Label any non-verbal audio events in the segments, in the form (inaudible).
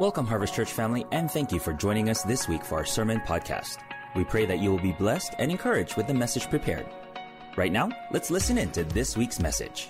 Welcome, Harvest Church family, and thank you for joining us this week for our sermon podcast. We pray that you will be blessed and encouraged with the message prepared. Right now, let's listen in to this week's message.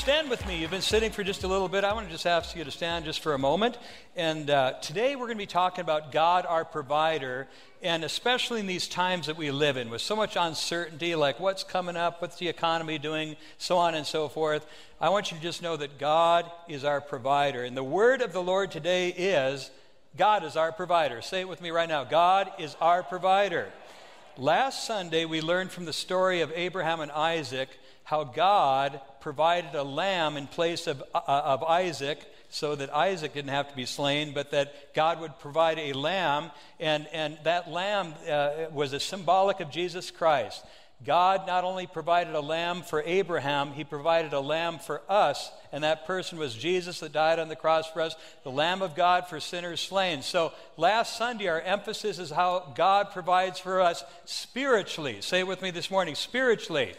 Stand with me. You've been sitting for just a little bit. I want to just ask you to stand just for a moment. And uh, today we're going to be talking about God, our provider, and especially in these times that we live in with so much uncertainty, like what's coming up, what's the economy doing, so on and so forth. I want you to just know that God is our provider. And the word of the Lord today is God is our provider. Say it with me right now God is our provider. Last Sunday, we learned from the story of Abraham and Isaac how God provided a lamb in place of, uh, of Isaac so that Isaac didn't have to be slain, but that God would provide a lamb, and, and that lamb uh, was a symbolic of Jesus Christ. God not only provided a lamb for Abraham, he provided a lamb for us, and that person was Jesus that died on the cross for us, the Lamb of God for sinners slain. So last Sunday, our emphasis is how God provides for us spiritually. Say it with me this morning spiritually.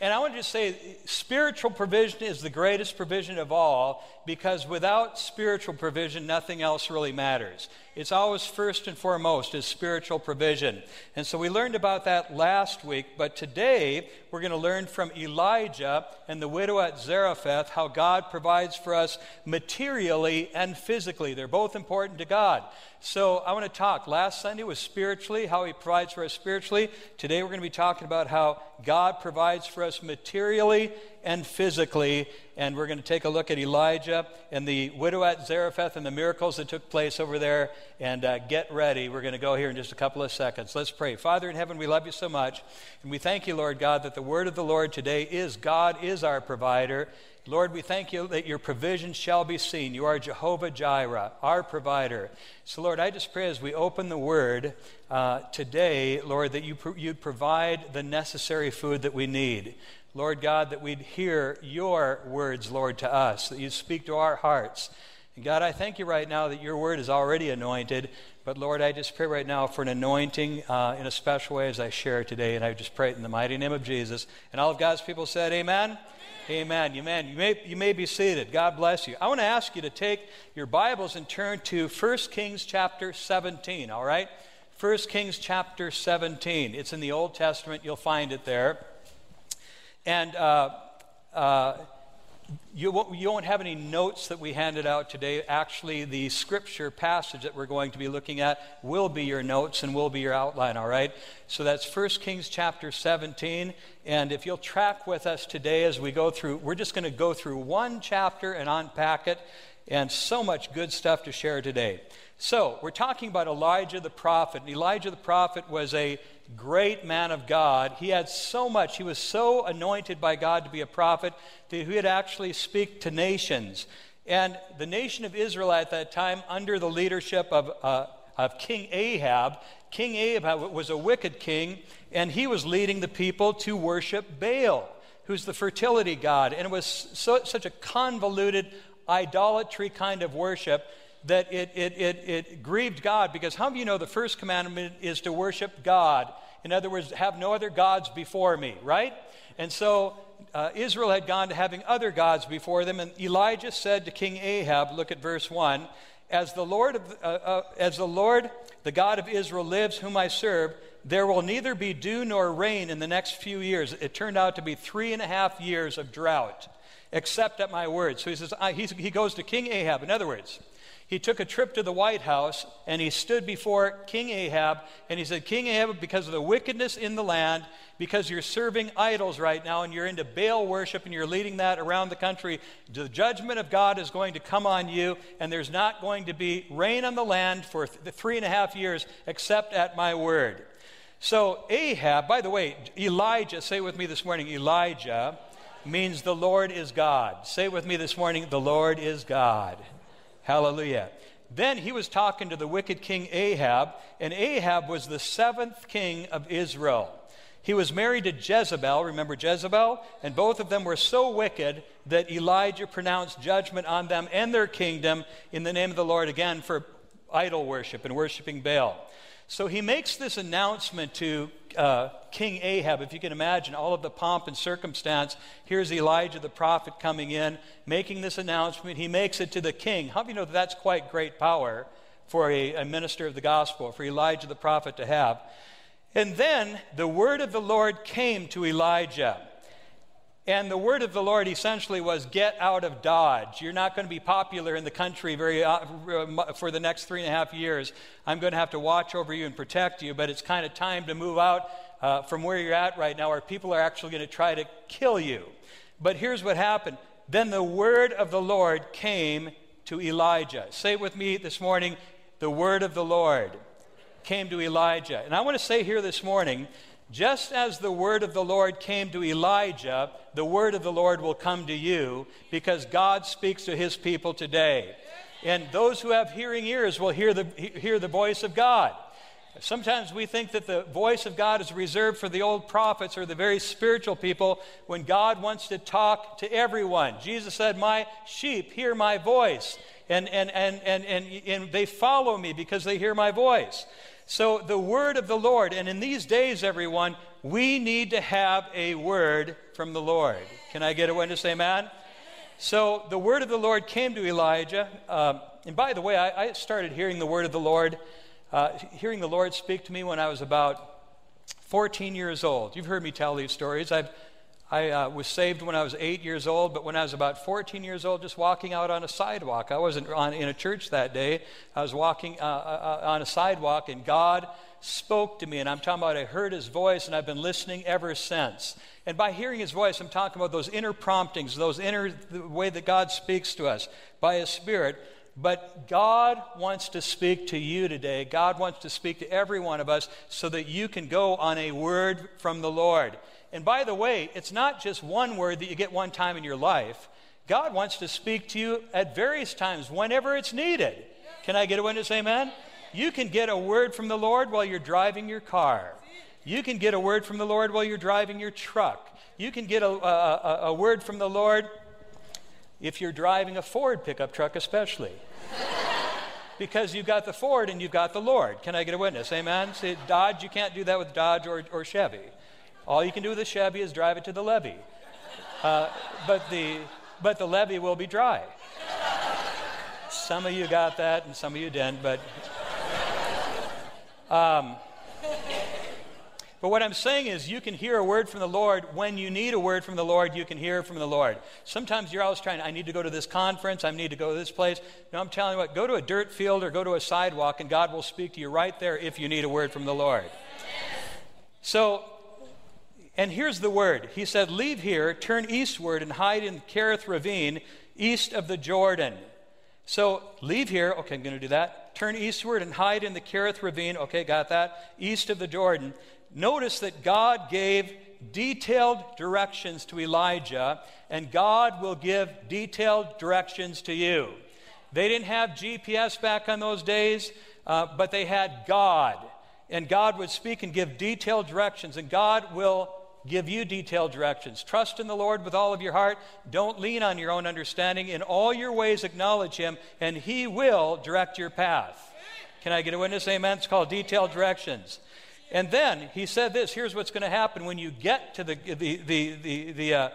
And I want to just say spiritual provision is the greatest provision of all because without spiritual provision, nothing else really matters. It's always first and foremost is spiritual provision. And so we learned about that last week, but today we're going to learn from Elijah and the widow at Zarephath how God provides for us materially and physically. They're both important to God. So I want to talk. Last Sunday was spiritually, how He provides for us spiritually. Today we're going to be talking about how God provides for us materially and physically. And we're going to take a look at Elijah and the widow at Zarephath and the miracles that took place over there. And uh, get ready. We're going to go here in just a couple of seconds. Let's pray. Father in heaven, we love you so much. And we thank you, Lord God, that the word of the Lord today is God is our provider. Lord, we thank you that your provision shall be seen. You are Jehovah Jireh, our provider. So, Lord, I just pray as we open the word uh, today, Lord, that you, pro- you provide the necessary food that we need. Lord God, that we'd hear your words, Lord, to us, that you'd speak to our hearts. And God, I thank you right now that your word is already anointed. But Lord, I just pray right now for an anointing uh, in a special way as I share it today. And I just pray it in the mighty name of Jesus. And all of God's people said, Amen. Amen. Amen. You may, you may be seated. God bless you. I want to ask you to take your Bibles and turn to 1 Kings chapter 17, all right? 1 Kings chapter 17. It's in the Old Testament. You'll find it there. And uh, uh, you, won't, you won't have any notes that we handed out today. Actually, the scripture passage that we're going to be looking at will be your notes and will be your outline, all right? So that's 1 Kings chapter 17. And if you'll track with us today as we go through, we're just going to go through one chapter and unpack it, and so much good stuff to share today. So, we're talking about Elijah the prophet. And Elijah the prophet was a great man of God. He had so much, he was so anointed by God to be a prophet that he would actually speak to nations. And the nation of Israel at that time, under the leadership of, uh, of King Ahab, King Ahab was a wicked king, and he was leading the people to worship Baal, who's the fertility god. And it was so, such a convoluted idolatry kind of worship that it, it, it, it grieved God because how many of you know the first commandment is to worship God? In other words, have no other gods before me, right? And so uh, Israel had gone to having other gods before them, and Elijah said to King Ahab, look at verse 1 as the Lord, of, uh, uh, as the Lord, the God of Israel, lives, whom I serve, there will neither be dew nor rain in the next few years. It turned out to be three and a half years of drought, except at my word. So he says, he goes to King Ahab. In other words, he took a trip to the White House and he stood before King Ahab and he said, King Ahab, because of the wickedness in the land, because you're serving idols right now and you're into Baal worship and you're leading that around the country, the judgment of God is going to come on you and there's not going to be rain on the land for th- three and a half years except at my word. So Ahab, by the way, Elijah, say with me this morning, Elijah means the Lord is God. Say with me this morning, the Lord is God. Hallelujah. Then he was talking to the wicked king Ahab, and Ahab was the seventh king of Israel. He was married to Jezebel, remember Jezebel? And both of them were so wicked that Elijah pronounced judgment on them and their kingdom in the name of the Lord again for idol worship and worshiping Baal. So he makes this announcement to uh, King Ahab, if you can imagine all of the pomp and circumstance. Here's Elijah the prophet coming in, making this announcement. He makes it to the king. How do you know that that's quite great power for a, a minister of the gospel, for Elijah the prophet to have? And then the word of the Lord came to Elijah. And the word of the Lord essentially was get out of Dodge. You're not going to be popular in the country very, uh, for the next three and a half years. I'm going to have to watch over you and protect you, but it's kind of time to move out uh, from where you're at right now, or people are actually going to try to kill you. But here's what happened. Then the word of the Lord came to Elijah. Say it with me this morning the word of the Lord came to Elijah. And I want to say here this morning just as the word of the Lord came to Elijah, the word of the Lord will come to you because God speaks to his people today. And those who have hearing ears will hear the, hear the voice of God. Sometimes we think that the voice of God is reserved for the old prophets or the very spiritual people when God wants to talk to everyone. Jesus said, My sheep hear my voice, and, and, and, and, and, they follow me because they hear my voice. So, the word of the Lord, and in these days, everyone, we need to have a word from the Lord. Can I get a witness? Amen? So, the word of the Lord came to Elijah. Uh, and by the way, I, I, started hearing the word of the Lord, uh, hearing the Lord speak to me when I was about 14 years old. You've heard me tell these stories. I've I uh, was saved when I was eight years old, but when I was about 14 years old, just walking out on a sidewalk. I wasn't on, in a church that day. I was walking uh, uh, uh, on a sidewalk, and God spoke to me. And I'm talking about I heard his voice, and I've been listening ever since. And by hearing his voice, I'm talking about those inner promptings, those inner, the way that God speaks to us by his Spirit. But God wants to speak to you today. God wants to speak to every one of us so that you can go on a word from the Lord. And by the way, it's not just one word that you get one time in your life. God wants to speak to you at various times, whenever it's needed. Can I get a witness? Amen? You can get a word from the Lord while you're driving your car. You can get a word from the Lord while you're driving your truck. You can get a, a, a word from the Lord if you're driving a Ford pickup truck, especially. because you've got the Ford and you've got the Lord. Can I get a witness? Amen? See, Dodge, you can't do that with Dodge or, or Chevy. All you can do with a Chevy is drive it to the levee. Uh, but, the, but the levee will be dry. Some of you got that and some of you didn't, but. Um, but what I'm saying is, you can hear a word from the Lord. When you need a word from the Lord, you can hear from the Lord. Sometimes you're always trying, I need to go to this conference, I need to go to this place. No, I'm telling you what, go to a dirt field or go to a sidewalk, and God will speak to you right there if you need a word from the Lord. So, and here's the word He said, Leave here, turn eastward, and hide in Kerith Ravine, east of the Jordan. So leave here. Okay, I'm going to do that. Turn eastward and hide in the Kerith Ravine. Okay, got that. East of the Jordan. Notice that God gave detailed directions to Elijah, and God will give detailed directions to you. They didn't have GPS back on those days, uh, but they had God. And God would speak and give detailed directions, and God will give you detailed directions. Trust in the Lord with all of your heart. Don't lean on your own understanding. In all your ways, acknowledge Him, and He will direct your path. Can I get a witness? Amen. It's called detailed directions. And then he said this here's what's going to happen when you get to the, the, the, the, the uh,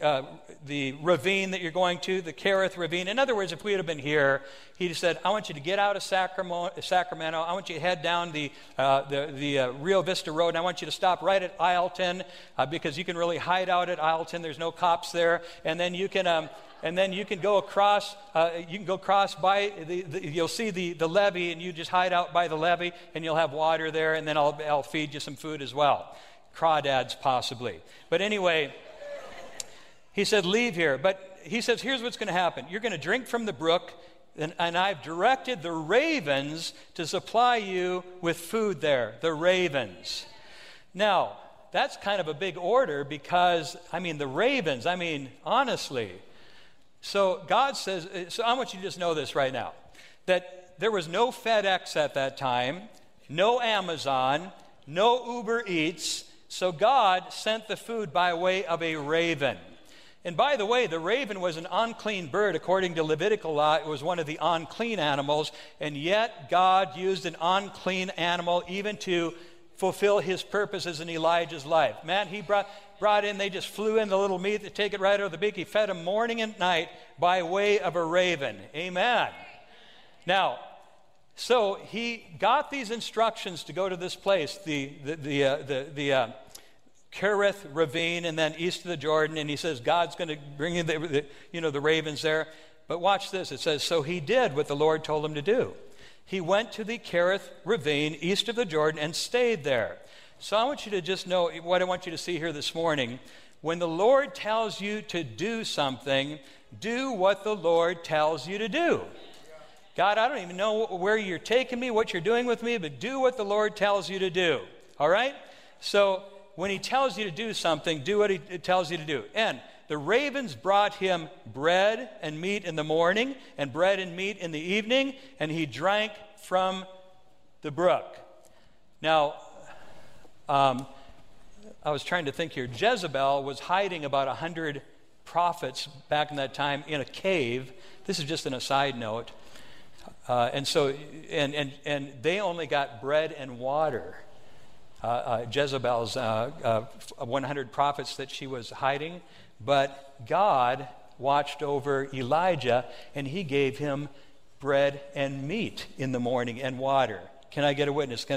uh, the ravine that you're going to, the Kerith ravine. In other words, if we had been here, he said, I want you to get out of Sacramento. I want you to head down the, uh, the, the uh, Rio Vista Road, and I want you to stop right at Isleton uh, because you can really hide out at Isleton. There's no cops there. And then you can. Um, and then you can go across uh, you can go across by the, the, you'll see the, the levee and you just hide out by the levee and you'll have water there and then i'll, I'll feed you some food as well crawdads possibly but anyway he said, Leave here. But he says, Here's what's going to happen you're going to drink from the brook, and, and I've directed the ravens to supply you with food there. The ravens. Now, that's kind of a big order because, I mean, the ravens, I mean, honestly. So God says, uh, so I want you to just know this right now that there was no FedEx at that time, no Amazon, no Uber Eats. So God sent the food by way of a raven. And by the way, the raven was an unclean bird. According to Levitical law, it was one of the unclean animals. And yet, God used an unclean animal even to fulfill his purposes in Elijah's life. Man, he brought, brought in, they just flew in the little meat, they take it right out of the beak. He fed them morning and night by way of a raven. Amen. Now, so he got these instructions to go to this place, the, the, the, uh, the, the uh, Kerith ravine, and then east of the Jordan, and he says God's going to bring in the, the, you know, the ravens there. But watch this. It says, So he did what the Lord told him to do. He went to the Kerith ravine east of the Jordan and stayed there. So I want you to just know what I want you to see here this morning. When the Lord tells you to do something, do what the Lord tells you to do. God, I don't even know where you're taking me, what you're doing with me, but do what the Lord tells you to do. All right? So when He tells you to do something, do what He tells you to do. And the ravens brought him bread and meat in the morning, and bread and meat in the evening, and he drank from the brook. Now, um, I was trying to think here. Jezebel was hiding about 100 prophets back in that time in a cave. This is just an aside note. Uh, and so, and, and, and they only got bread and water. Uh, uh, Jezebel's uh, uh, 100 prophets that she was hiding, but God watched over Elijah and he gave him bread and meat in the morning and water. Can I get a witness? I,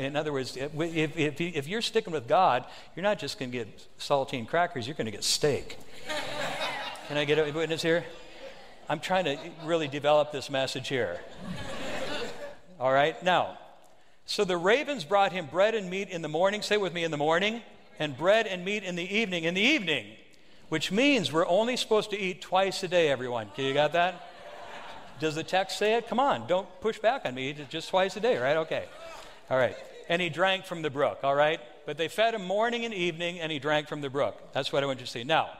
in other words, if, if, if you're sticking with God, you're not just going to get saltine crackers, you're going to get steak. Can I get a witness here? I'm trying to really develop this message here. All right, now, so the ravens brought him bread and meat in the morning. Say with me, in the morning. And bread and meat in the evening. In the evening, which means we're only supposed to eat twice a day, everyone. You got that? Does the text say it? Come on, don't push back on me. Just twice a day, right? Okay. All right. And he drank from the brook, all right? But they fed him morning and evening, and he drank from the brook. That's what I want you to see. Now,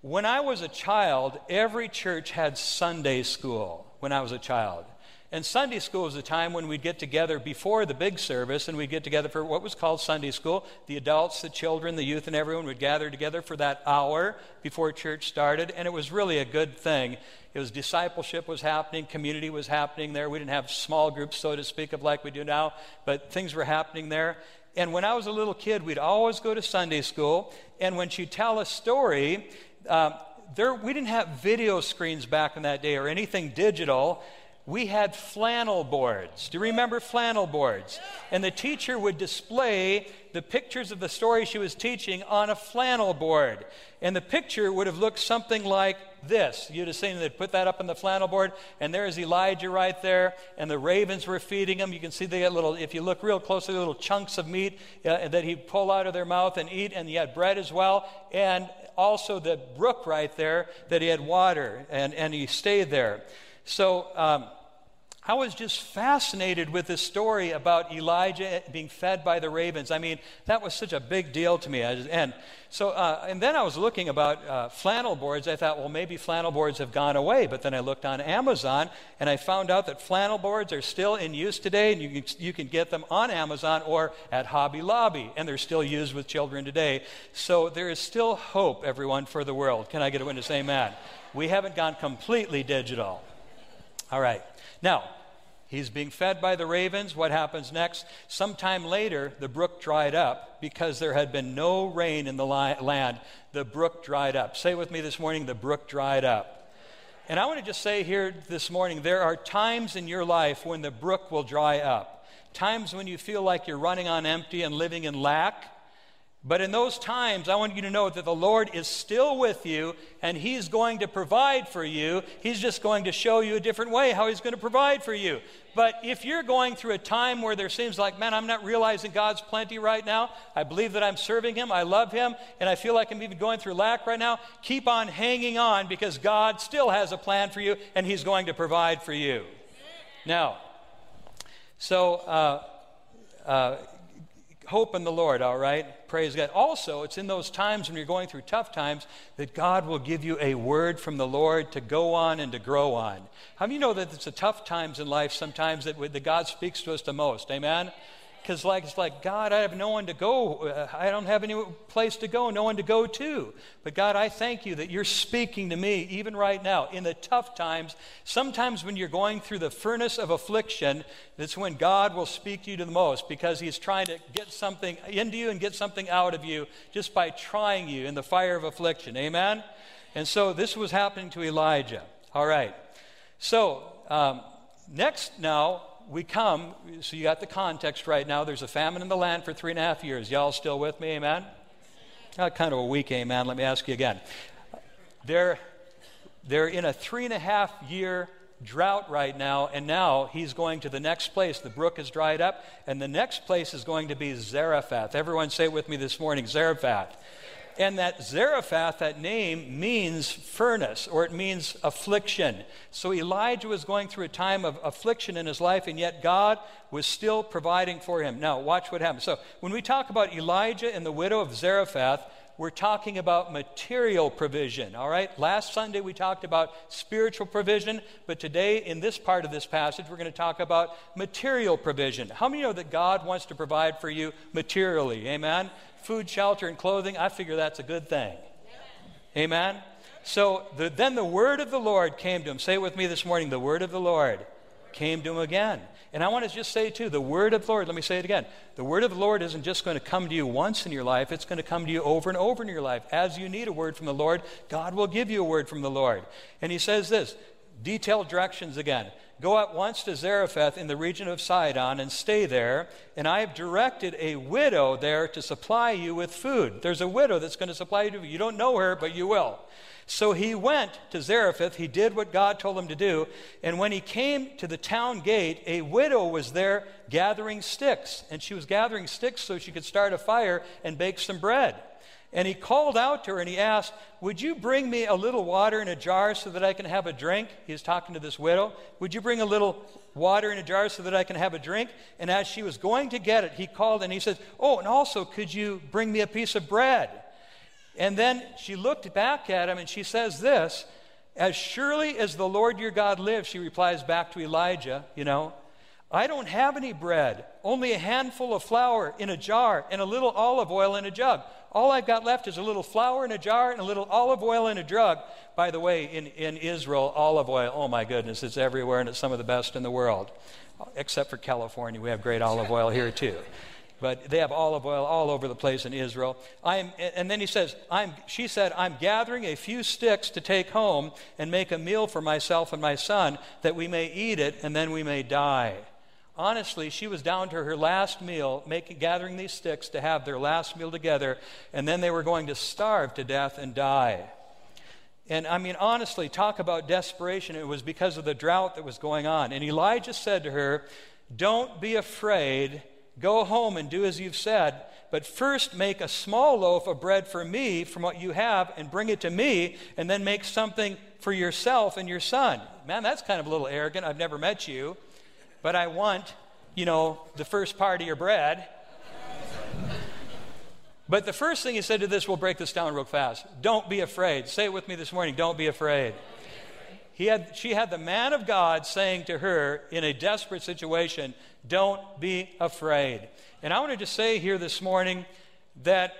when I was a child, every church had Sunday school when I was a child. And Sunday school was a time when we'd get together before the big service and we'd get together for what was called Sunday school. The adults, the children, the youth, and everyone would gather together for that hour before church started. And it was really a good thing. It was discipleship was happening, community was happening there. We didn't have small groups, so to speak, of like we do now, but things were happening there. And when I was a little kid, we'd always go to Sunday school. And when she'd tell a story, um, there, we didn't have video screens back in that day or anything digital. We had flannel boards. Do you remember flannel boards? And the teacher would display the pictures of the story she was teaching on a flannel board. And the picture would have looked something like this. You'd have seen they'd put that up on the flannel board, and there's Elijah right there, and the ravens were feeding him. You can see they got little, if you look real closely, little chunks of meat uh, that he'd pull out of their mouth and eat, and he had bread as well. And also the brook right there that he had water, and, and he stayed there. So um, I was just fascinated with this story about Elijah being fed by the ravens. I mean, that was such a big deal to me. Just, and so, uh, and then I was looking about uh, flannel boards. I thought, well, maybe flannel boards have gone away. But then I looked on Amazon, and I found out that flannel boards are still in use today, and you can, you can get them on Amazon or at Hobby Lobby, and they're still used with children today. So there is still hope, everyone, for the world. Can I get a witness? Amen. We haven't gone completely digital. All right. Now, He's being fed by the ravens. What happens next? Sometime later, the brook dried up because there had been no rain in the land. The brook dried up. Say with me this morning, the brook dried up. And I want to just say here this morning there are times in your life when the brook will dry up. Times when you feel like you're running on empty and living in lack. But in those times, I want you to know that the Lord is still with you and He's going to provide for you. He's just going to show you a different way how He's going to provide for you. But if you're going through a time where there seems like, man, I'm not realizing God's plenty right now, I believe that I'm serving Him, I love Him, and I feel like I'm even going through lack right now, keep on hanging on because God still has a plan for you and He's going to provide for you. Now, so, uh, uh, hope in the Lord, all right? Praise God. Also, it's in those times when you're going through tough times that God will give you a word from the Lord to go on and to grow on. How do you know that it's the tough times in life sometimes that, that God speaks to us the most? Amen? Because like, it's like, God, I have no one to go. Uh, I don't have any place to go, no one to go to. But God, I thank you that you're speaking to me even right now in the tough times. Sometimes when you're going through the furnace of affliction, that's when God will speak to you to the most because he's trying to get something into you and get something out of you just by trying you in the fire of affliction. Amen? And so this was happening to Elijah. All right. So, um, next now, we come, so you got the context right now. There's a famine in the land for three and a half years. Y'all still with me? Amen? Uh, kind of a weak amen. Let me ask you again. They're, they're in a three and a half year drought right now, and now he's going to the next place. The brook has dried up, and the next place is going to be Zarephath. Everyone say it with me this morning Zarephath. And that Zarephath, that name, means furnace or it means affliction. So Elijah was going through a time of affliction in his life, and yet God was still providing for him. Now, watch what happens. So, when we talk about Elijah and the widow of Zarephath, we're talking about material provision, all right? Last Sunday we talked about spiritual provision, but today in this part of this passage we're going to talk about material provision. How many know that God wants to provide for you materially? Amen? Food, shelter, and clothing, I figure that's a good thing. Amen? Amen? So the, then the word of the Lord came to him. Say it with me this morning the word of the Lord came to him again. And I want to just say, too, the word of the Lord, let me say it again. The word of the Lord isn't just going to come to you once in your life, it's going to come to you over and over in your life. As you need a word from the Lord, God will give you a word from the Lord. And he says this detailed directions again. Go at once to Zarephath in the region of Sidon and stay there, and I have directed a widow there to supply you with food. There's a widow that's going to supply you. You don't know her, but you will. So he went to Zarephath. He did what God told him to do. And when he came to the town gate, a widow was there gathering sticks. And she was gathering sticks so she could start a fire and bake some bread. And he called out to her and he asked, Would you bring me a little water in a jar so that I can have a drink? He's talking to this widow. Would you bring a little water in a jar so that I can have a drink? And as she was going to get it, he called and he says, Oh, and also, could you bring me a piece of bread? And then she looked back at him and she says this As surely as the Lord your God lives, she replies back to Elijah, you know, I don't have any bread, only a handful of flour in a jar and a little olive oil in a jug. All I've got left is a little flour in a jar and a little olive oil in a jug. By the way, in, in Israel, olive oil, oh my goodness, it's everywhere and it's some of the best in the world. Except for California, we have great olive oil here too. But they have olive oil all over the place in Israel. I'm, and then he says, I'm, she said, I'm gathering a few sticks to take home and make a meal for myself and my son that we may eat it and then we may die honestly, she was down to her last meal, gathering these sticks to have their last meal together, and then they were going to starve to death and die. And I mean, honestly, talk about desperation. It was because of the drought that was going on. And Elijah said to her, Don't be afraid. Go home and do as you've said. But first, make a small loaf of bread for me from what you have and bring it to me, and then make something for yourself and your son. Man, that's kind of a little arrogant. I've never met you but I want, you know, the first part of your bread. But the first thing he said to this, we'll break this down real fast. Don't be afraid. Say it with me this morning. Don't be afraid. He had, she had the man of God saying to her in a desperate situation, Don't be afraid. And I wanted to say here this morning that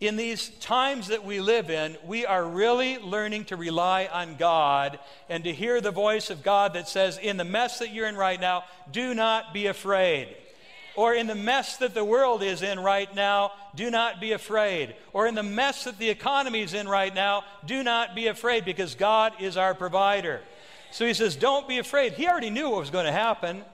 in these times that we live in, we are really learning to rely on God and to hear the voice of God that says, in the mess that you're in right now, do not be afraid. Or in the mess that the world is in right now, do not be afraid. Or in the mess that the economy is in right now, do not be afraid because God is our provider. So he says, Don't be afraid. He already knew what was going to happen.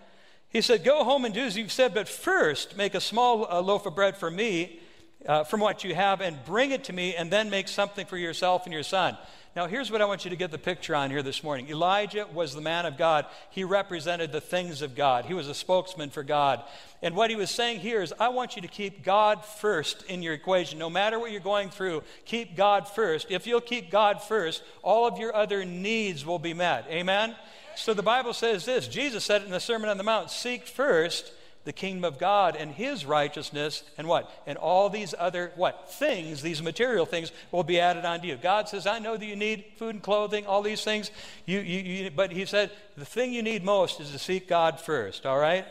He said, Go home and do as you've said, but first make a small loaf of bread for me uh, from what you have and bring it to me, and then make something for yourself and your son. Now, here's what I want you to get the picture on here this morning. Elijah was the man of God. He represented the things of God, he was a spokesman for God. And what he was saying here is, I want you to keep God first in your equation. No matter what you're going through, keep God first. If you'll keep God first, all of your other needs will be met. Amen? So the Bible says this Jesus said it in the Sermon on the Mount seek first the kingdom of God and his righteousness and what? And all these other what? Things, these material things will be added onto you. God says, I know that you need food and clothing, all these things. You, you, you, but he said, the thing you need most is to seek God first, all right?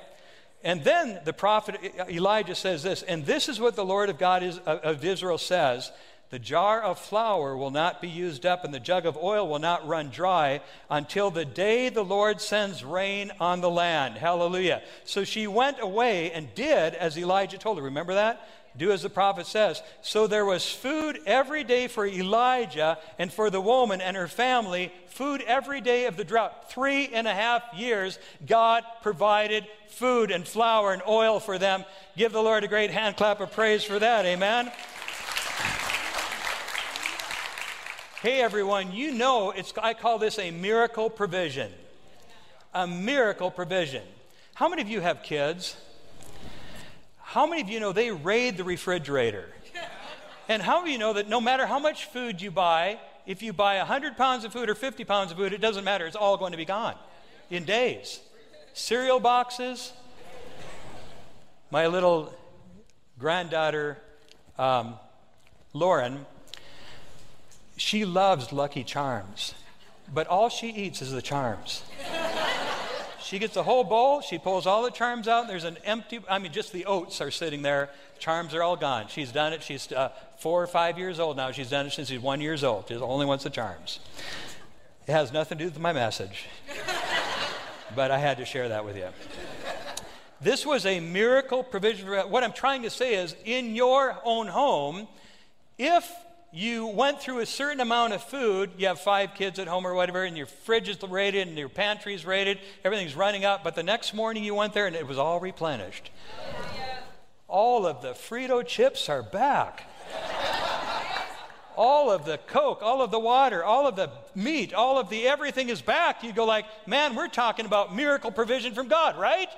And then the prophet Elijah says this, and this is what the Lord of God is, of Israel says the jar of flour will not be used up, and the jug of oil will not run dry until the day the Lord sends rain on the land. Hallelujah. So she went away and did as Elijah told her. Remember that? Do as the prophet says. So there was food every day for Elijah and for the woman and her family, food every day of the drought. Three and a half years, God provided food and flour and oil for them. Give the Lord a great hand clap of praise for that. Amen. Hey everyone, you know it's I call this a miracle provision. A miracle provision. How many of you have kids? How many of you know they raid the refrigerator? And how many of you know that no matter how much food you buy, if you buy 100 pounds of food or 50 pounds of food, it doesn't matter. It's all going to be gone in days. Cereal boxes. My little granddaughter, um, Lauren, she loves Lucky Charms, but all she eats is the charms. she gets a whole bowl, she pulls all the charms out, there's an empty, I mean, just the oats are sitting there. Charms are all gone. She's done it. She's uh, four or five years old now. She's done it since she's one years old. She only wants the charms. It has nothing to do with my message, but I had to share that with you. This was a miracle provision. What I'm trying to say is, in your own home, if you went through a certain amount of food, you have five kids at home or whatever, and your fridge is rated and your pantry is rated, everything's running up, but the next morning you went there and it was all replenished. All of the Frito chips are back. all of the Coke, all of the water, all of the meat, all of the everything is back. You go like, man, we're talking about miracle provision from God, right?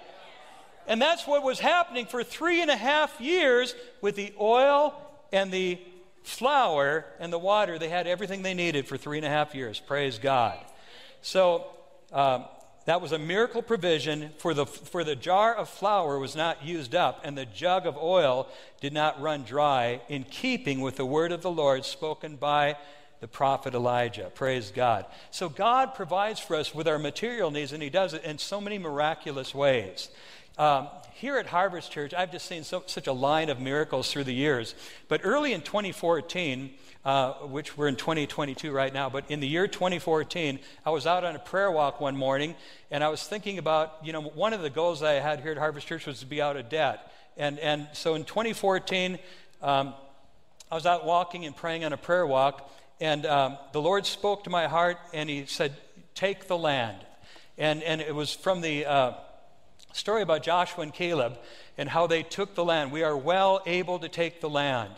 And that's what was happening for three and a half years with the oil and the flour and the water. They had everything they needed for three and a half years. Praise God. So um, that was a miracle provision for the, for the jar of flour was not used up, and the jug of oil did not run dry, in keeping with the word of the Lord spoken by the prophet Elijah. Praise God. So God provides for us with our material needs, and He does it in so many miraculous ways. Um, here at Harvest Church, I've just seen so, such a line of miracles through the years. But early in 2014, uh, which we're in 2022 right now, but in the year 2014, I was out on a prayer walk one morning, and I was thinking about, you know, one of the goals I had here at Harvest Church was to be out of debt. And, and so in 2014, um, I was out walking and praying on a prayer walk, and um, the Lord spoke to my heart, and He said, Take the land. And, and it was from the. Uh, story about Joshua and Caleb and how they took the land. We are well able to take the land.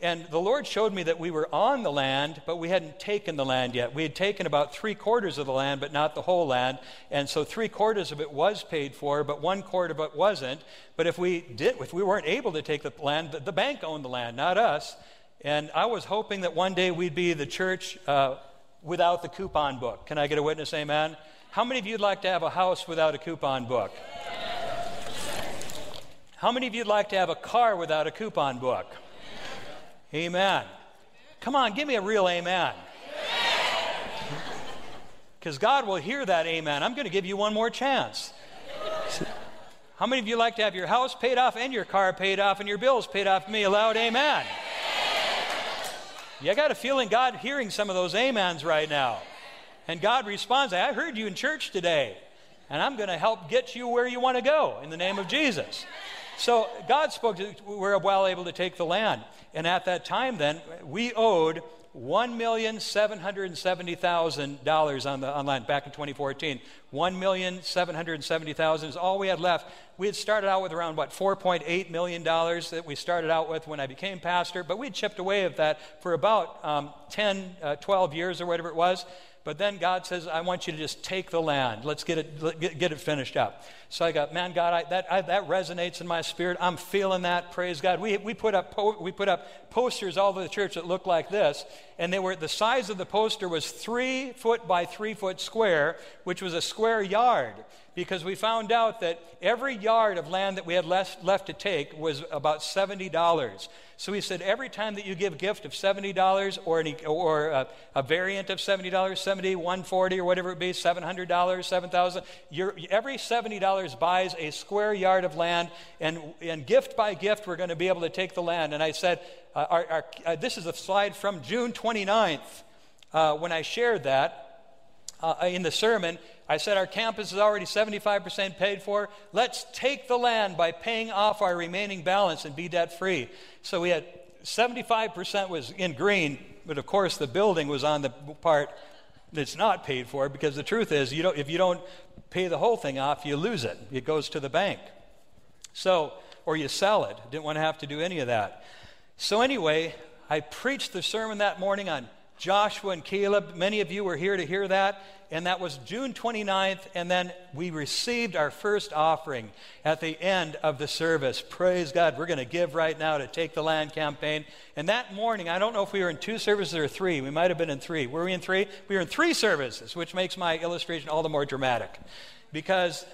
And the Lord showed me that we were on the land, but we hadn't taken the land yet. We had taken about three quarters of the land, but not the whole land. And so three quarters of it was paid for, but one quarter of it wasn't. But if we did, if we weren't able to take the land, the, bank owned the land, not us. And I was hoping that one day we'd be the church uh, without the coupon book. Can I get a witness? Amen. How many of you would like to have a house without a coupon book? How many of you would like to have a car without a coupon book? Amen. Come on, give me a real amen. Because God will hear that amen. I'm going to give you one more chance. How many of you like to have your house paid off and your car paid off and your bills paid off? Me a loud amen. Yeah, I got a feeling God hearing some of those amens right now. And God responds, I heard you in church today, and I'm going to help get you where you want to go in the name of Jesus. So God spoke to, we were well able to take the land. And at that time, then, we owed $1,770,000 on the on land back in 2014. 1,770,000 is all we had left. We had started out with around, what, $4.8 million that we started out with when I became pastor, but we had chipped away at that for about um, 10, uh, 12 years or whatever it was. But then God says, I want you to just take the land. Let's get it, get, get it finished up. So I got, man, God, I, that, I, that resonates in my spirit. I'm feeling that. Praise God. We, we, put up po- we put up posters all over the church that looked like this. And they were, the size of the poster was three foot by three foot square, which was a square yard because we found out that every yard of land that we had left, left to take was about $70. So he said, every time that you give a gift of $70 or, or a, a, variant of $70, 70 140 or whatever it be, $700, $7,000, every $70 buys a square yard of land, and, and gift by gift, we're going to be able to take the land. And I said, uh, our, our, uh, this is a slide from June 29th uh, when I shared that uh, in the sermon. I said, Our campus is already 75% paid for. Let's take the land by paying off our remaining balance and be debt free. So we had 75% was in green, but of course the building was on the part that's not paid for because the truth is, you if you don't pay the whole thing off, you lose it. It goes to the bank. So, or you sell it. Didn't want to have to do any of that. So, anyway, I preached the sermon that morning on Joshua and Caleb. Many of you were here to hear that. And that was June 29th. And then we received our first offering at the end of the service. Praise God. We're going to give right now to Take the Land campaign. And that morning, I don't know if we were in two services or three. We might have been in three. Were we in three? We were in three services, which makes my illustration all the more dramatic. Because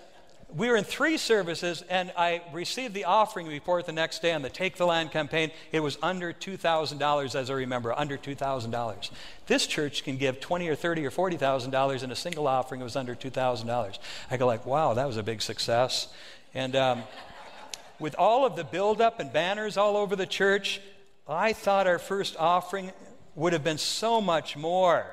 we were in three services, and I received the offering report the next day on the Take the Land campaign. It was under $2,000, as I remember, under $2,000. This church can give 20 or 30 or $40,000 in a single offering. It was under $2,000. I go like, wow, that was a big success. And um, with all of the buildup and banners all over the church, I thought our first offering would have been so much more.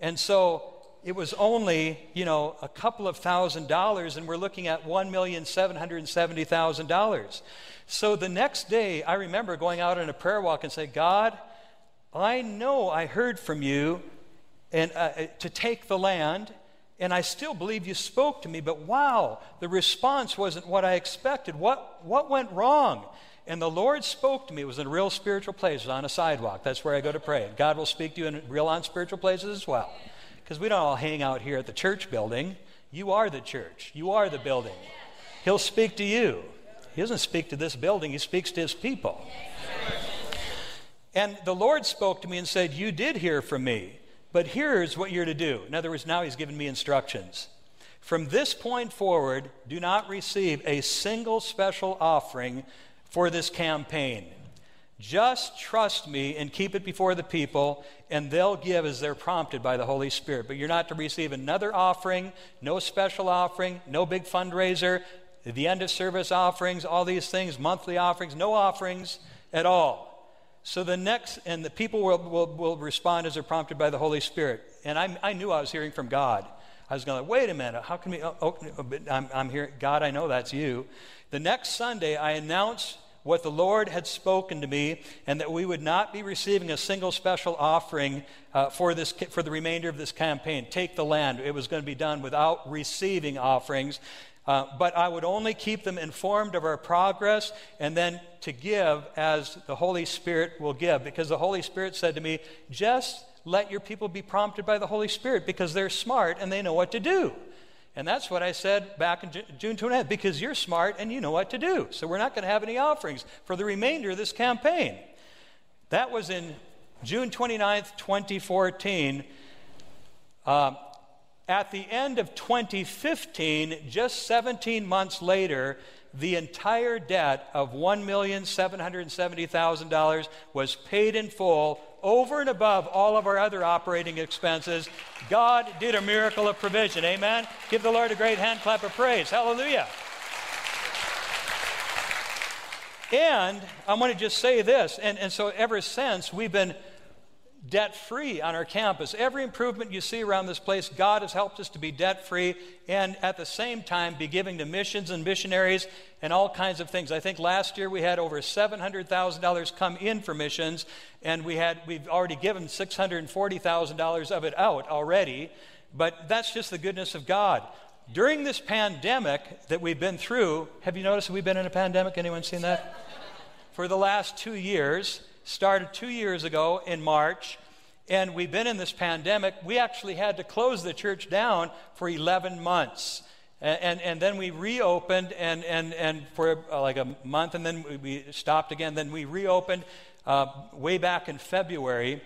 And so it was only, you know, a couple of thousand dollars, and we're looking at $1,770,000. So the next day, I remember going out on a prayer walk and say, God, I know I heard from you and, uh, uh, to take the land, and I still believe you spoke to me, but wow, the response wasn't what I expected. What, what went wrong? And the Lord spoke to me. It was in a real spiritual place, on a sidewalk. That's where I go to pray. God will speak to you in real on spiritual places as well because we don't all hang out here at the church building. You are the church, you are the building. He'll speak to you. He doesn't speak to this building, he speaks to his people. And the Lord spoke to me and said, You did hear from me, but here's what you're to do. In other words, now he's given me instructions. From this point forward, do not receive a single special offering for this campaign. Just trust me and keep it before the people, and they'll give as they're prompted by the Holy Spirit. But you're not to receive another offering, no special offering, no big fundraiser, the end of service offerings, all these things, monthly offerings, no offerings at all. So the next, and the people will, will, will respond as they're prompted by the Holy Spirit. And I, I knew I was hearing from God. I was going, wait a minute, how can we? Oh, oh, oh I'm, I'm here, God, I know that's you. The next Sunday, I announced what the Lord had spoken to me, and that we would not be receiving a single special offering uh, for, this, for the remainder of this campaign. Take the land. It was going to be done without receiving offerings. Uh, but I would only keep them informed of our progress and then to give as the Holy Spirit will give. Because the Holy Spirit said to me, just let your people be prompted by the Holy Spirit because they're smart and they know what to do. And that's what I said back in June 29th, because you're smart and you know what to do. So we're not going to have any offerings for the remainder of this campaign. That was in June 29th, 2014. Uh, at the end of 2015, just 17 months later, the entire debt of $1,770,000 was paid in full over and above all of our other operating expenses. God did a miracle of provision. Amen. Give the Lord a great hand clap of praise. Hallelujah. And I want to just say this, and, and so ever since we've been debt free on our campus. Every improvement you see around this place, God has helped us to be debt free and at the same time be giving to missions and missionaries and all kinds of things. I think last year we had over $700,000 come in for missions and we had we've already given $640,000 of it out already, but that's just the goodness of God. During this pandemic that we've been through, have you noticed we've been in a pandemic? Anyone seen that? For the last 2 years, started two years ago in March, and we've been in this pandemic. We actually had to close the church down for 11 months. And, and, and then we reopened and, and, and for uh, like a month, and then we stopped again. Then we reopened uh, way back in February.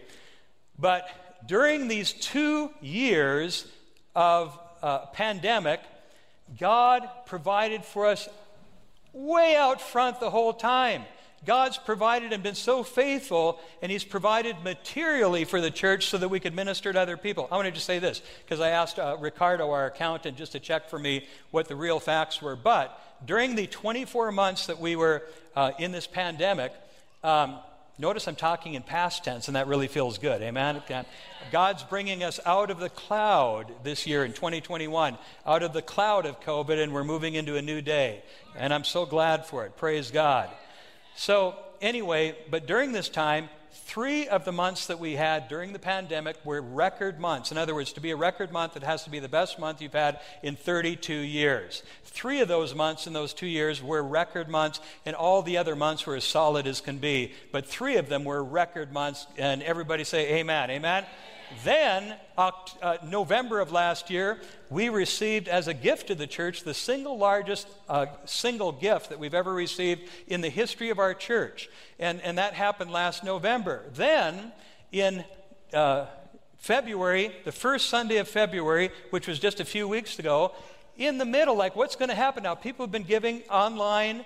But during these two years of uh, pandemic, God provided for us way out front the whole time God's provided and been so faithful, and He's provided materially for the church so that we could minister to other people. I want to just say this because I asked uh, Ricardo, our accountant, just to check for me what the real facts were. But during the 24 months that we were uh, in this pandemic, um, Notice I'm talking in past tense, and that really feels good. Amen? God's bringing us out of the cloud this year in 2021, out of the cloud of COVID, and we're moving into a new day. And I'm so glad for it. Praise God. So, anyway, but during this time, three of the months that we had during the pandemic were record months. In other words, to be a record month, it has to be the best month you've had in 32 years. Three of those months in those two years were record months, and all the other months were as solid as can be. But three of them were record months, and everybody say amen. Amen. Then, uh, November of last year, we received as a gift to the church the single largest uh, single gift that we've ever received in the history of our church. And, and that happened last November. Then, in uh, February, the first Sunday of February, which was just a few weeks ago, in the middle, like what's going to happen now? People have been giving online,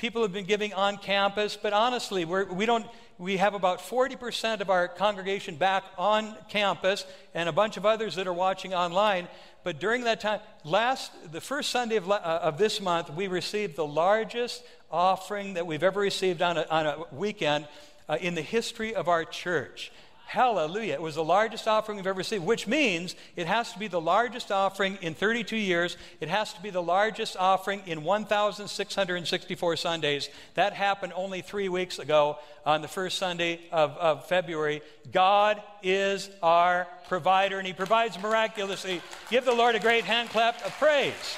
people have been giving on campus, but honestly, we're, we don't we have about 40% of our congregation back on campus and a bunch of others that are watching online. But during that time, last, the first Sunday of, uh, of this month, we received the largest offering that we've ever received on a, on a weekend uh, in the history of our church. Hallelujah. It was the largest offering we've ever received, which means it has to be the largest offering in 32 years. It has to be the largest offering in 1,664 Sundays. That happened only three weeks ago on the first Sunday of, of February. God is our provider, and He provides miraculously. Give the Lord a great hand clap of praise.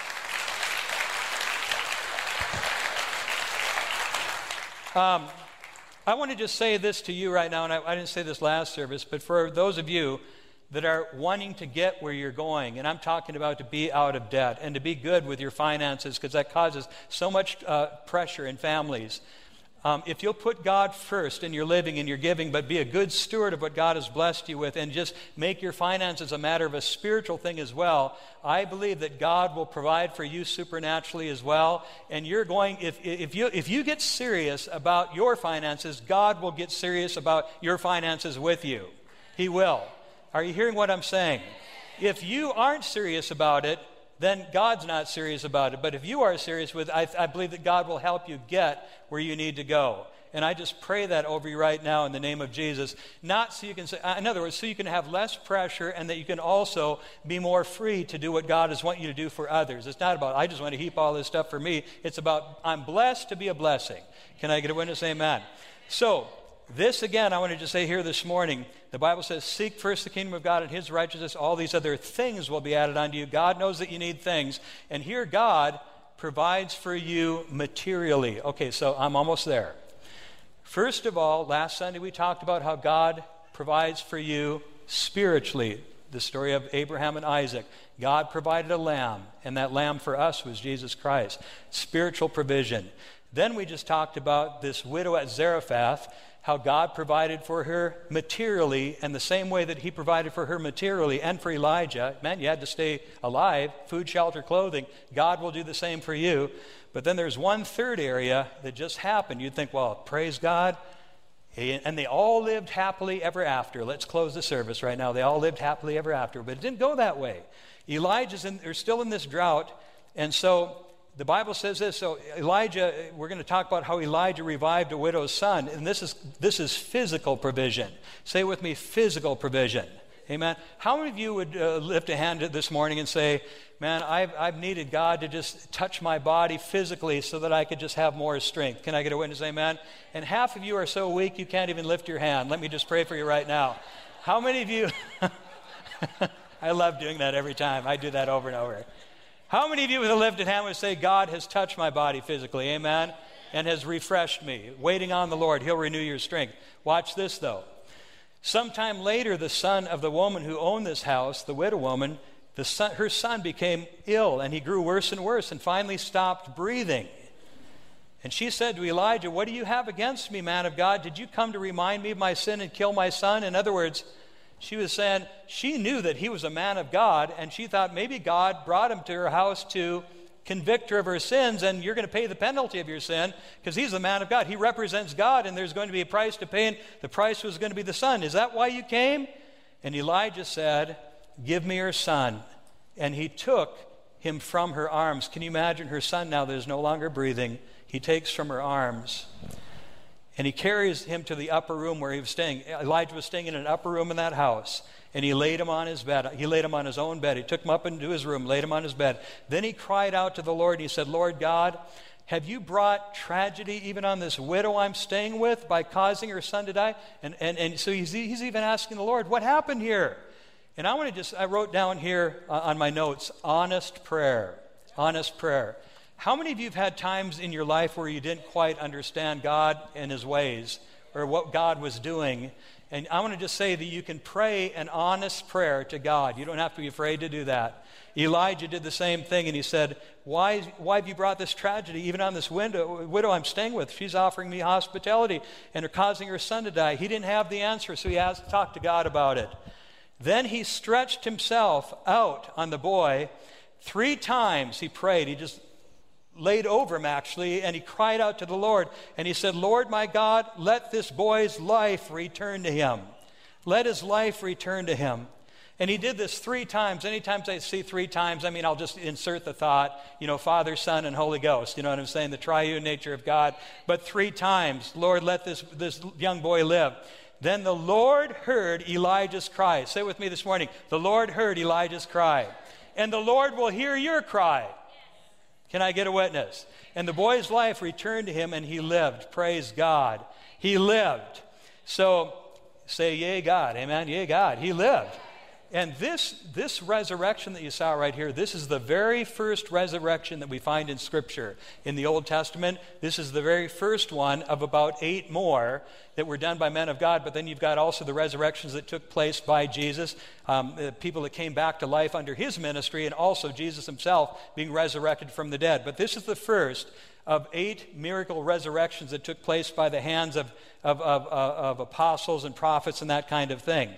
Um, I want to just say this to you right now, and I, I, didn't say this last service, but for those of you that are wanting to get where you're going, and I'm talking about to be out of debt and to be good with your finances, because that causes so much uh, pressure in families. Um, if you'll put God first in your living and your giving, but be a good steward of what God has blessed you with, and just make your finances a matter of a spiritual thing as well, I believe that God will provide for you supernaturally as well. And you're going, if, if, you, if you get serious about your finances, God will get serious about your finances with you. He will. Are you hearing what I'm saying? If you aren't serious about it, then God's not serious about it. But if you are serious with it, I, I believe that God will help you get where you need to go. And I just pray that over you right now in the name of Jesus. Not so you can say, in other words, so you can have less pressure and that you can also be more free to do what God is wanting you to do for others. It's not about, I just want to heap all this stuff for me. It's about, I'm blessed to be a blessing. Can I get a witness? Amen. So, this again, I want to say here this morning the Bible says, Seek first the kingdom of God and his righteousness, all these other things will be added unto you. God knows that you need things. And here, God provides for you materially. Okay, so I'm almost there. First of all, last Sunday we talked about how God provides for you spiritually. The story of Abraham and Isaac. God provided a lamb, and that lamb for us was Jesus Christ. Spiritual provision. Then we just talked about this widow at Zarephath how God provided for her materially, and the same way that He provided for her materially and for Elijah. Man, you had to stay alive food, shelter, clothing. God will do the same for you. But then there's one third area that just happened. You'd think, well, praise God. And they all lived happily ever after. Let's close the service right now. They all lived happily ever after. But it didn't go that way. Elijah's in, they're still in this drought. And so the Bible says this. So Elijah, we're going to talk about how Elijah revived a widow's son, and this is this is physical provision. Say with me, physical provision. Amen. How many of you would uh, lift a hand this morning and say, "Man, I've I've needed God to just touch my body physically so that I could just have more strength." Can I get a witness? Amen. And half of you are so weak you can't even lift your hand. Let me just pray for you right now. How many of you? (laughs) I love doing that every time. I do that over and over. How many of you with a lifted hand would say, God has touched my body physically? Amen. And has refreshed me. Waiting on the Lord, He'll renew your strength. Watch this, though. Sometime later, the son of the woman who owned this house, the widow woman, the son, her son became ill and he grew worse and worse and finally stopped breathing. And she said to Elijah, What do you have against me, man of God? Did you come to remind me of my sin and kill my son? In other words, she was saying she knew that he was a man of God, and she thought maybe God brought him to her house to convict her of her sins, and you're going to pay the penalty of your sin because he's the man of God. He represents God, and there's going to be a price to pay, and the price was going to be the son. Is that why you came? And Elijah said, Give me your son. And he took him from her arms. Can you imagine her son now that is no longer breathing? He takes from her arms. And he carries him to the upper room where he was staying. Elijah was staying in an upper room in that house. And he laid him on his bed. He laid him on his own bed. He took him up into his room, laid him on his bed. Then he cried out to the Lord. And he said, Lord God, have you brought tragedy even on this widow I'm staying with by causing her son to die? And, and, and so he's, he's even asking the Lord, What happened here? And I want to just, I wrote down here uh, on my notes, honest prayer. Honest prayer. How many of you have had times in your life where you didn't quite understand God and His ways or what God was doing? And I want to just say that you can pray an honest prayer to God. You don't have to be afraid to do that. Elijah did the same thing, and he said, Why, why have you brought this tragedy even on this window, widow I'm staying with? She's offering me hospitality and are causing her son to die. He didn't have the answer, so he asked to talk to God about it. Then he stretched himself out on the boy. Three times he prayed. He just laid over him, actually, and he cried out to the Lord. And he said, Lord my God, let this boy's life return to him. Let his life return to him. And he did this three times. Anytime I see three times, I mean, I'll just insert the thought, you know, Father, Son, and Holy Ghost. You know what I'm saying? The triune nature of God. But three times, Lord, let this, this young boy live. Then the Lord heard Elijah's cry. Say with me this morning the Lord heard Elijah's cry. And the Lord will hear your cry. Can I get a witness? And the boy's life returned to him and he lived. Praise God. He lived. So say, Yea, God. Amen. Yea, God. He lived. And this, this resurrection that you saw right here, this is the very first resurrection that we find in Scripture. In the Old Testament, this is the very first one of about eight more that were done by men of God. But then you've got also the resurrections that took place by Jesus, um, people that came back to life under his ministry, and also Jesus himself being resurrected from the dead. But this is the first of eight miracle resurrections that took place by the hands of, of, of, of apostles and prophets and that kind of thing.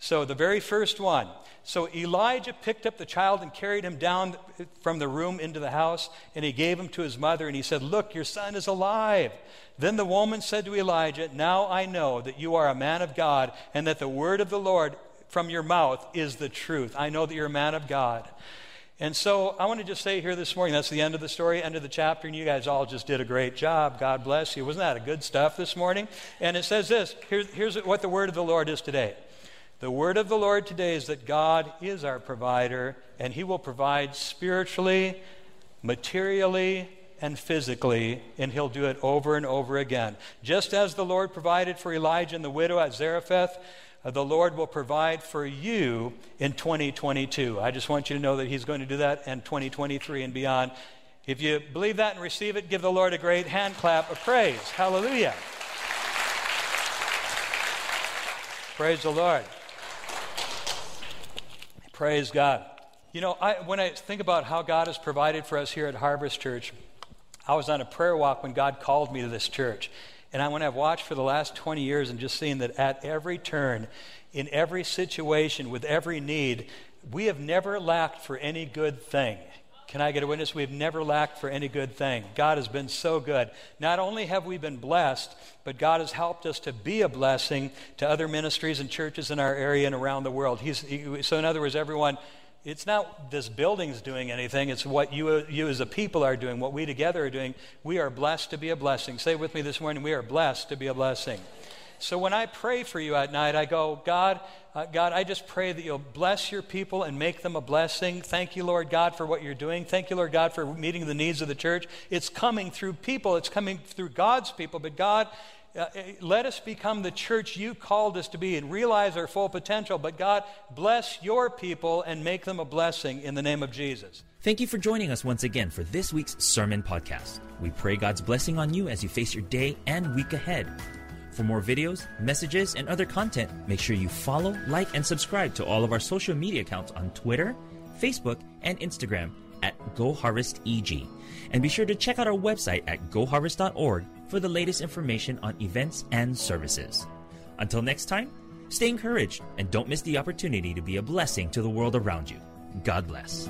So, the very first one. So, Elijah picked up the child and carried him down from the room into the house, and he gave him to his mother, and he said, Look, your son is alive. Then the woman said to Elijah, Now I know that you are a man of God, and that the word of the Lord from your mouth is the truth. I know that you're a man of God. And so I want to just say here this morning, that's the end of the story, end of the chapter, and you guys all just did a great job. God bless you. Wasn't that a good stuff this morning? And it says this here's, here's what the word of the Lord is today. The word of the Lord today is that God is our provider, and He will provide spiritually, materially, and physically, and He'll do it over and over again. Just as the Lord provided for Elijah and the widow at Zarephath, uh, the Lord will provide for you in 2022. I just want you to know that He's going to do that in 2023 and beyond. If you believe that and receive it, give the Lord a great hand clap of praise. Hallelujah. Praise the Lord. Praise God. You know, I, when I think about how God has provided for us here at Harvest Church, I was on a prayer walk when God called me to this church. And I, when I've watched for the last 20 years and just seen that at every turn, in every situation, with every need, we have never lacked for any good thing. Can I get a witness? We've never lacked for any good thing. God has been so good. Not only have we been blessed, but God has helped us to be a blessing to other ministries and churches in our area and around the world. He's, he, so, in other words, everyone, it's not this building's doing anything, it's what you, you as a people are doing, what we together are doing. We are blessed to be a blessing. Say with me this morning, we are blessed to be a blessing. So when I pray for you at night, I go, God, uh, God, I just pray that you'll bless your people and make them a blessing. Thank you, Lord God, for what you're doing. Thank you, Lord God, for meeting the needs of the church. It's coming through people, it's coming through God's people. But God, uh, uh let us become the church you called us to be and realize our full potential. But God, bless your people and make them a blessing in the name of Jesus. Thank you for joining us once again for this week's Sermon Podcast. We pray God's blessing on you as you face your day and week ahead. For more videos, messages, and other content, make sure you follow, like, and subscribe to all of our social media accounts on Twitter, Facebook, and Instagram at GoHarvestEG. And be sure to check out our website at goharvest.org for the latest information on events and services. Until next time, stay encouraged and don't miss the opportunity to be a blessing to the world around you. God bless.